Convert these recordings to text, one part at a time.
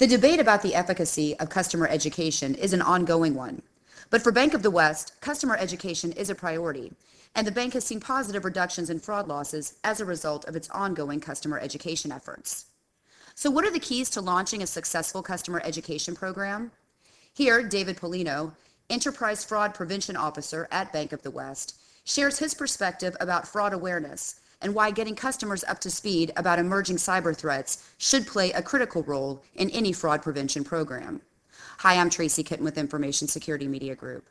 The debate about the efficacy of customer education is an ongoing one. But for Bank of the West, customer education is a priority, and the bank has seen positive reductions in fraud losses as a result of its ongoing customer education efforts. So what are the keys to launching a successful customer education program? Here, David Pollino, Enterprise Fraud Prevention Officer at Bank of the West, shares his perspective about fraud awareness and why getting customers up to speed about emerging cyber threats should play a critical role in any fraud prevention program. Hi, I'm Tracy Kitten with Information Security Media Group.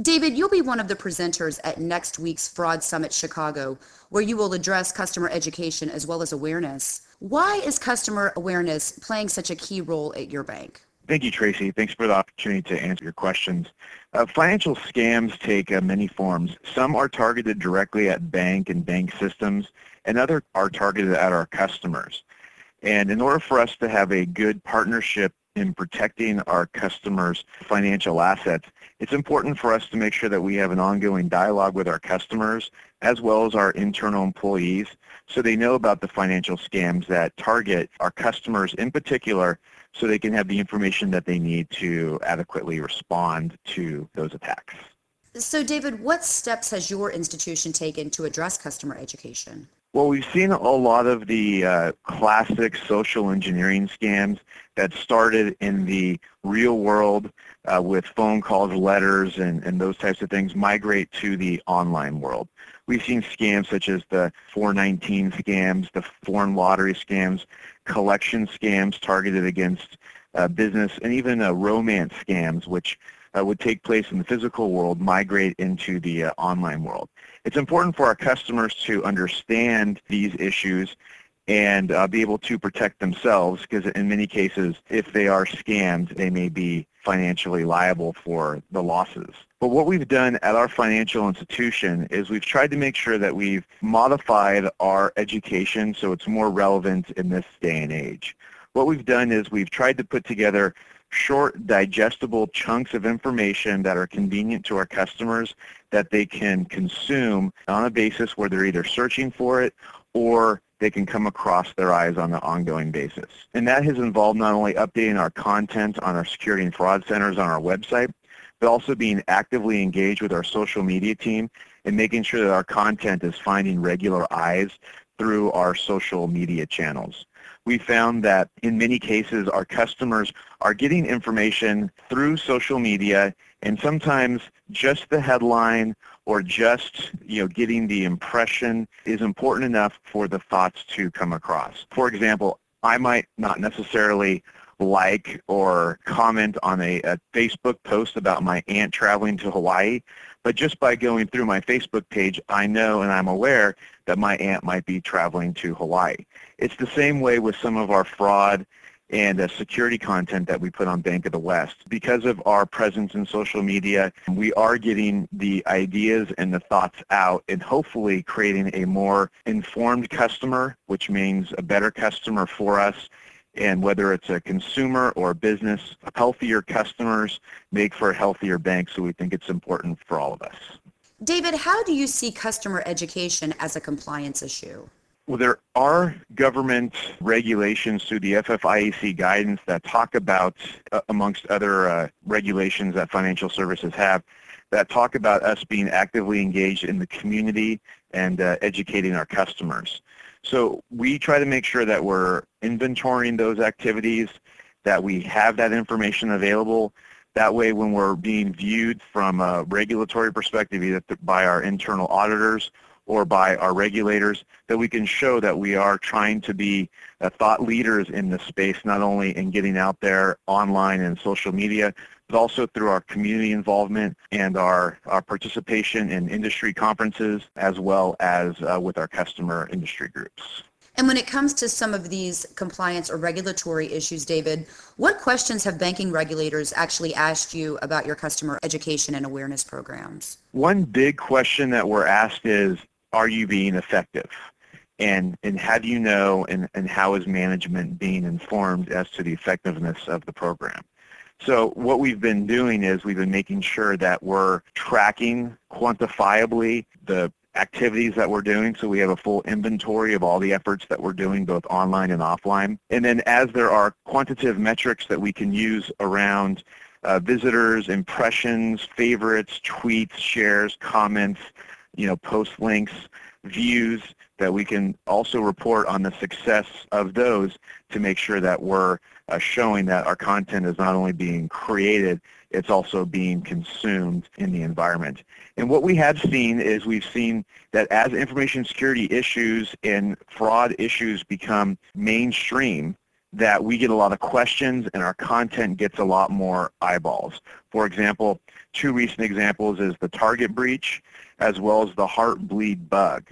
David, you'll be one of the presenters at next week's Fraud Summit Chicago, where you will address customer education as well as awareness. Why is customer awareness playing such a key role at your bank? Thank you, Tracy. Thanks for the opportunity to answer your questions. Uh, financial scams take uh, many forms. Some are targeted directly at bank and bank systems, and others are targeted at our customers. And in order for us to have a good partnership in protecting our customers' financial assets, it's important for us to make sure that we have an ongoing dialogue with our customers as well as our internal employees so they know about the financial scams that target our customers in particular so they can have the information that they need to adequately respond to those attacks. So David, what steps has your institution taken to address customer education? Well, we've seen a lot of the uh, classic social engineering scams that started in the real world uh, with phone calls, letters, and, and those types of things migrate to the online world. We've seen scams such as the 419 scams, the foreign lottery scams, collection scams targeted against uh, business, and even uh, romance scams, which uh, would take place in the physical world migrate into the uh, online world. It's important for our customers to understand these issues and uh, be able to protect themselves because in many cases, if they are scammed, they may be financially liable for the losses. But what we've done at our financial institution is we've tried to make sure that we've modified our education so it's more relevant in this day and age. What we've done is we've tried to put together short, digestible chunks of information that are convenient to our customers that they can consume on a basis where they're either searching for it or they can come across their eyes on an ongoing basis. And that has involved not only updating our content on our security and fraud centers on our website, but also being actively engaged with our social media team and making sure that our content is finding regular eyes through our social media channels we found that in many cases our customers are getting information through social media and sometimes just the headline or just you know getting the impression is important enough for the thoughts to come across. For example, I might not necessarily like or comment on a, a, Facebook post about my aunt traveling to Hawaii, but just by going through my Facebook page, I know and I'm aware that my aunt might be traveling to Hawaii. It's the same way with some of our fraud and uh, security content that we put on Bank of the West. Because of our presence in social media, we are getting the ideas and the thoughts out and hopefully creating a more informed customer, which means a better customer for us and whether it's a consumer or a business, healthier customers make for a healthier bank, so we think it's important for all of us. David, how do you see customer education as a compliance issue? Well, there are government regulations through the FFIEC guidance that talk about, uh, amongst other uh, regulations that financial services have, that talk about us being actively engaged in the community and uh, educating our customers. So we try to make sure that we're inventorying those activities, that we have that information available. That way when we're being viewed from a regulatory perspective, either by our internal auditors or by our regulators, that we can show that we are trying to be uh, thought leaders in this space, not only in getting out there online and social media, but also through our community involvement and our, our participation in industry conferences as well as uh, with our customer industry groups. And when it comes to some of these compliance or regulatory issues, David, what questions have banking regulators actually asked you about your customer education and awareness programs? One big question that we're asked is, are you being effective? And, and how do you know and, and how is management being informed as to the effectiveness of the program? So what we've been doing is we've been making sure that we're tracking quantifiably the activities that we're doing so we have a full inventory of all the efforts that we're doing both online and offline. And then as there are quantitative metrics that we can use around uh, visitors, impressions, favorites, tweets, shares, comments, you know, post links, views, that we can also report on the success of those to make sure that we're uh, showing that our content is not only being created, it's also being consumed in the environment. And what we have seen is we've seen that as information security issues and fraud issues become mainstream, that we get a lot of questions and our content gets a lot more eyeballs. For example, two recent examples is the Target breach as well as the Heartbleed bug.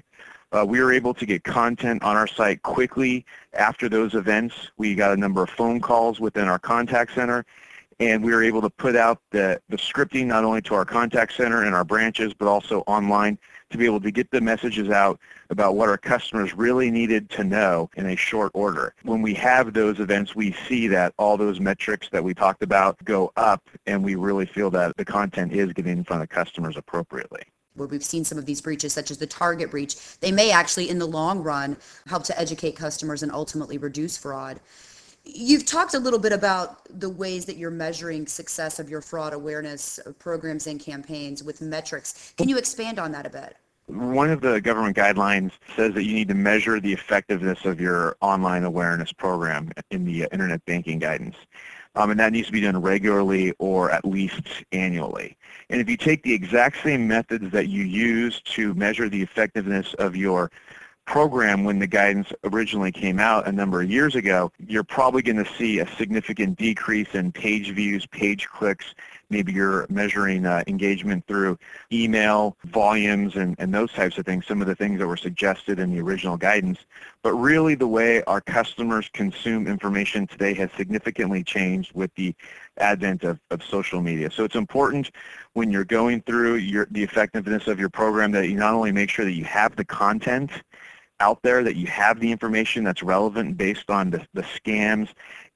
Uh, we were able to get content on our site quickly after those events. We got a number of phone calls within our contact center, and we were able to put out the, the scripting not only to our contact center and our branches, but also online to be able to get the messages out about what our customers really needed to know in a short order. When we have those events, we see that all those metrics that we talked about go up, and we really feel that the content is getting in front of customers appropriately where we've seen some of these breaches, such as the Target breach, they may actually, in the long run, help to educate customers and ultimately reduce fraud. You've talked a little bit about the ways that you're measuring success of your fraud awareness programs and campaigns with metrics. Can you expand on that a bit? One of the government guidelines says that you need to measure the effectiveness of your online awareness program in the internet banking guidance um, and that needs to be done regularly or at least annually. And if you take the exact same methods that you use to measure the effectiveness of your program when the guidance originally came out a number of years ago, you're probably going to see a significant decrease in page views, page clicks. Maybe you're measuring uh, engagement through email, volumes, and, and those types of things, some of the things that were suggested in the original guidance. But really the way our customers consume information today has significantly changed with the advent of, of social media. So it's important when you're going through your, the effectiveness of your program that you not only make sure that you have the content out there, that you have the information that's relevant based on the, the scams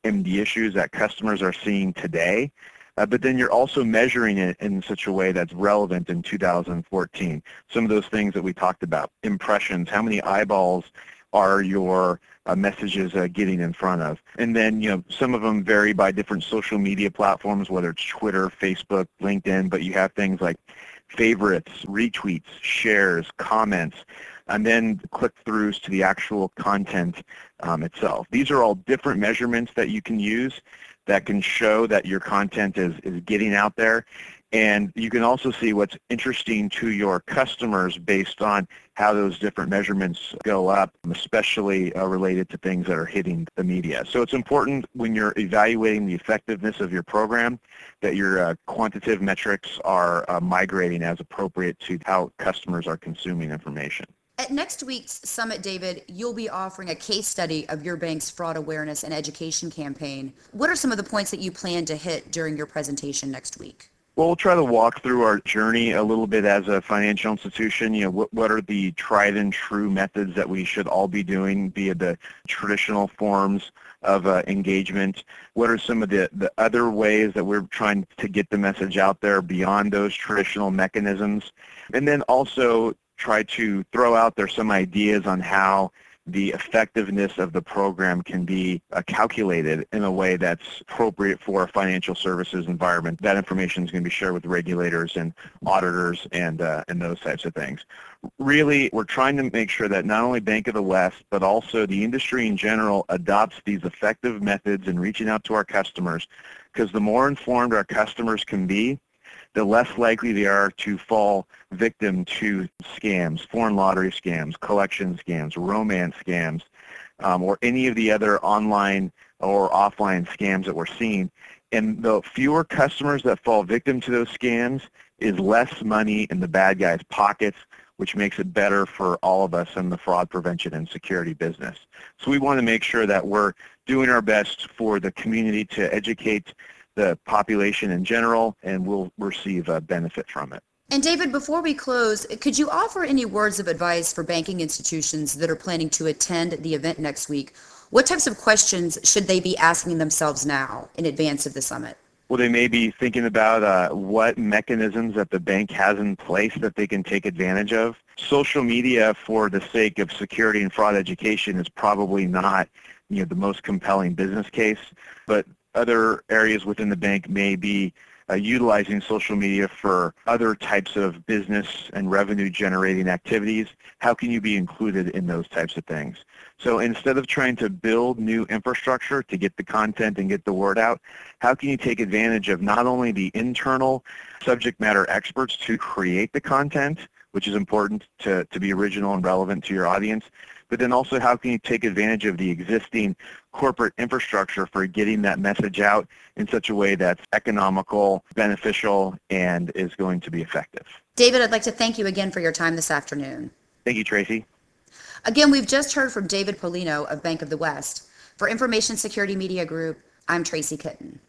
and the issues that customers are seeing today, uh, but then you're also measuring it in such a way that's relevant in 2014. Some of those things that we talked about, impressions, how many eyeballs are your uh, messages uh, getting in front of. And then, you know, some of them vary by different social media platforms, whether it's Twitter, Facebook, LinkedIn, but you have things like favorites, retweets, shares, comments, and then click-throughs to the actual content um, itself. These are all different measurements that you can use that can show that your content is, is getting out there. And you can also see what's interesting to your customers based on how those different measurements go up, especially uh, related to things that are hitting the media. So it's important when you're evaluating the effectiveness of your program that your uh, quantitative metrics are uh, migrating as appropriate to how customers are consuming information. At next week's Summit, David, you'll be offering a case study of your bank's fraud awareness and education campaign. What are some of the points that you plan to hit during your presentation next week? Well, we'll try to walk through our journey a little bit as a financial institution. You know, what, what are the tried and true methods that we should all be doing via the traditional forms of uh, engagement? What are some of the, the other ways that we're trying to get the message out there beyond those traditional mechanisms? And then also try to throw out there some ideas on how the effectiveness of the program can be uh, calculated in a way that's appropriate for a financial services environment. That information is going to be shared with regulators and auditors and, uh, and those types of things. Really, we're trying to make sure that not only Bank of the West, but also the industry in general adopts these effective methods in reaching out to our customers because the more informed our customers can be, the less likely they are to fall victim to scams, foreign lottery scams, collection scams, romance scams, um, or any of the other online or offline scams that we're seeing. And the fewer customers that fall victim to those scams is less money in the bad guys' pockets, which makes it better for all of us in the fraud prevention and security business. So we want to make sure that we're doing our best for the community to educate the population in general, and we'll receive a benefit from it. And David, before we close, could you offer any words of advice for banking institutions that are planning to attend the event next week? What types of questions should they be asking themselves now in advance of the summit? Well, they may be thinking about uh, what mechanisms that the bank has in place that they can take advantage of social media for the sake of security and fraud education is probably not you know, the most compelling business case, but other areas within the bank may be uh, utilizing social media for other types of business and revenue generating activities. How can you be included in those types of things? So instead of trying to build new infrastructure to get the content and get the word out, how can you take advantage of not only the internal subject matter experts to create the content, which is important to, to be original and relevant to your audience, but then also how can you take advantage of the existing corporate infrastructure for getting that message out in such a way that's economical, beneficial, and is going to be effective. David, I'd like to thank you again for your time this afternoon. Thank you, Tracy. Again, we've just heard from David Pollino of Bank of the West. For Information Security Media Group, I'm Tracy Kitten.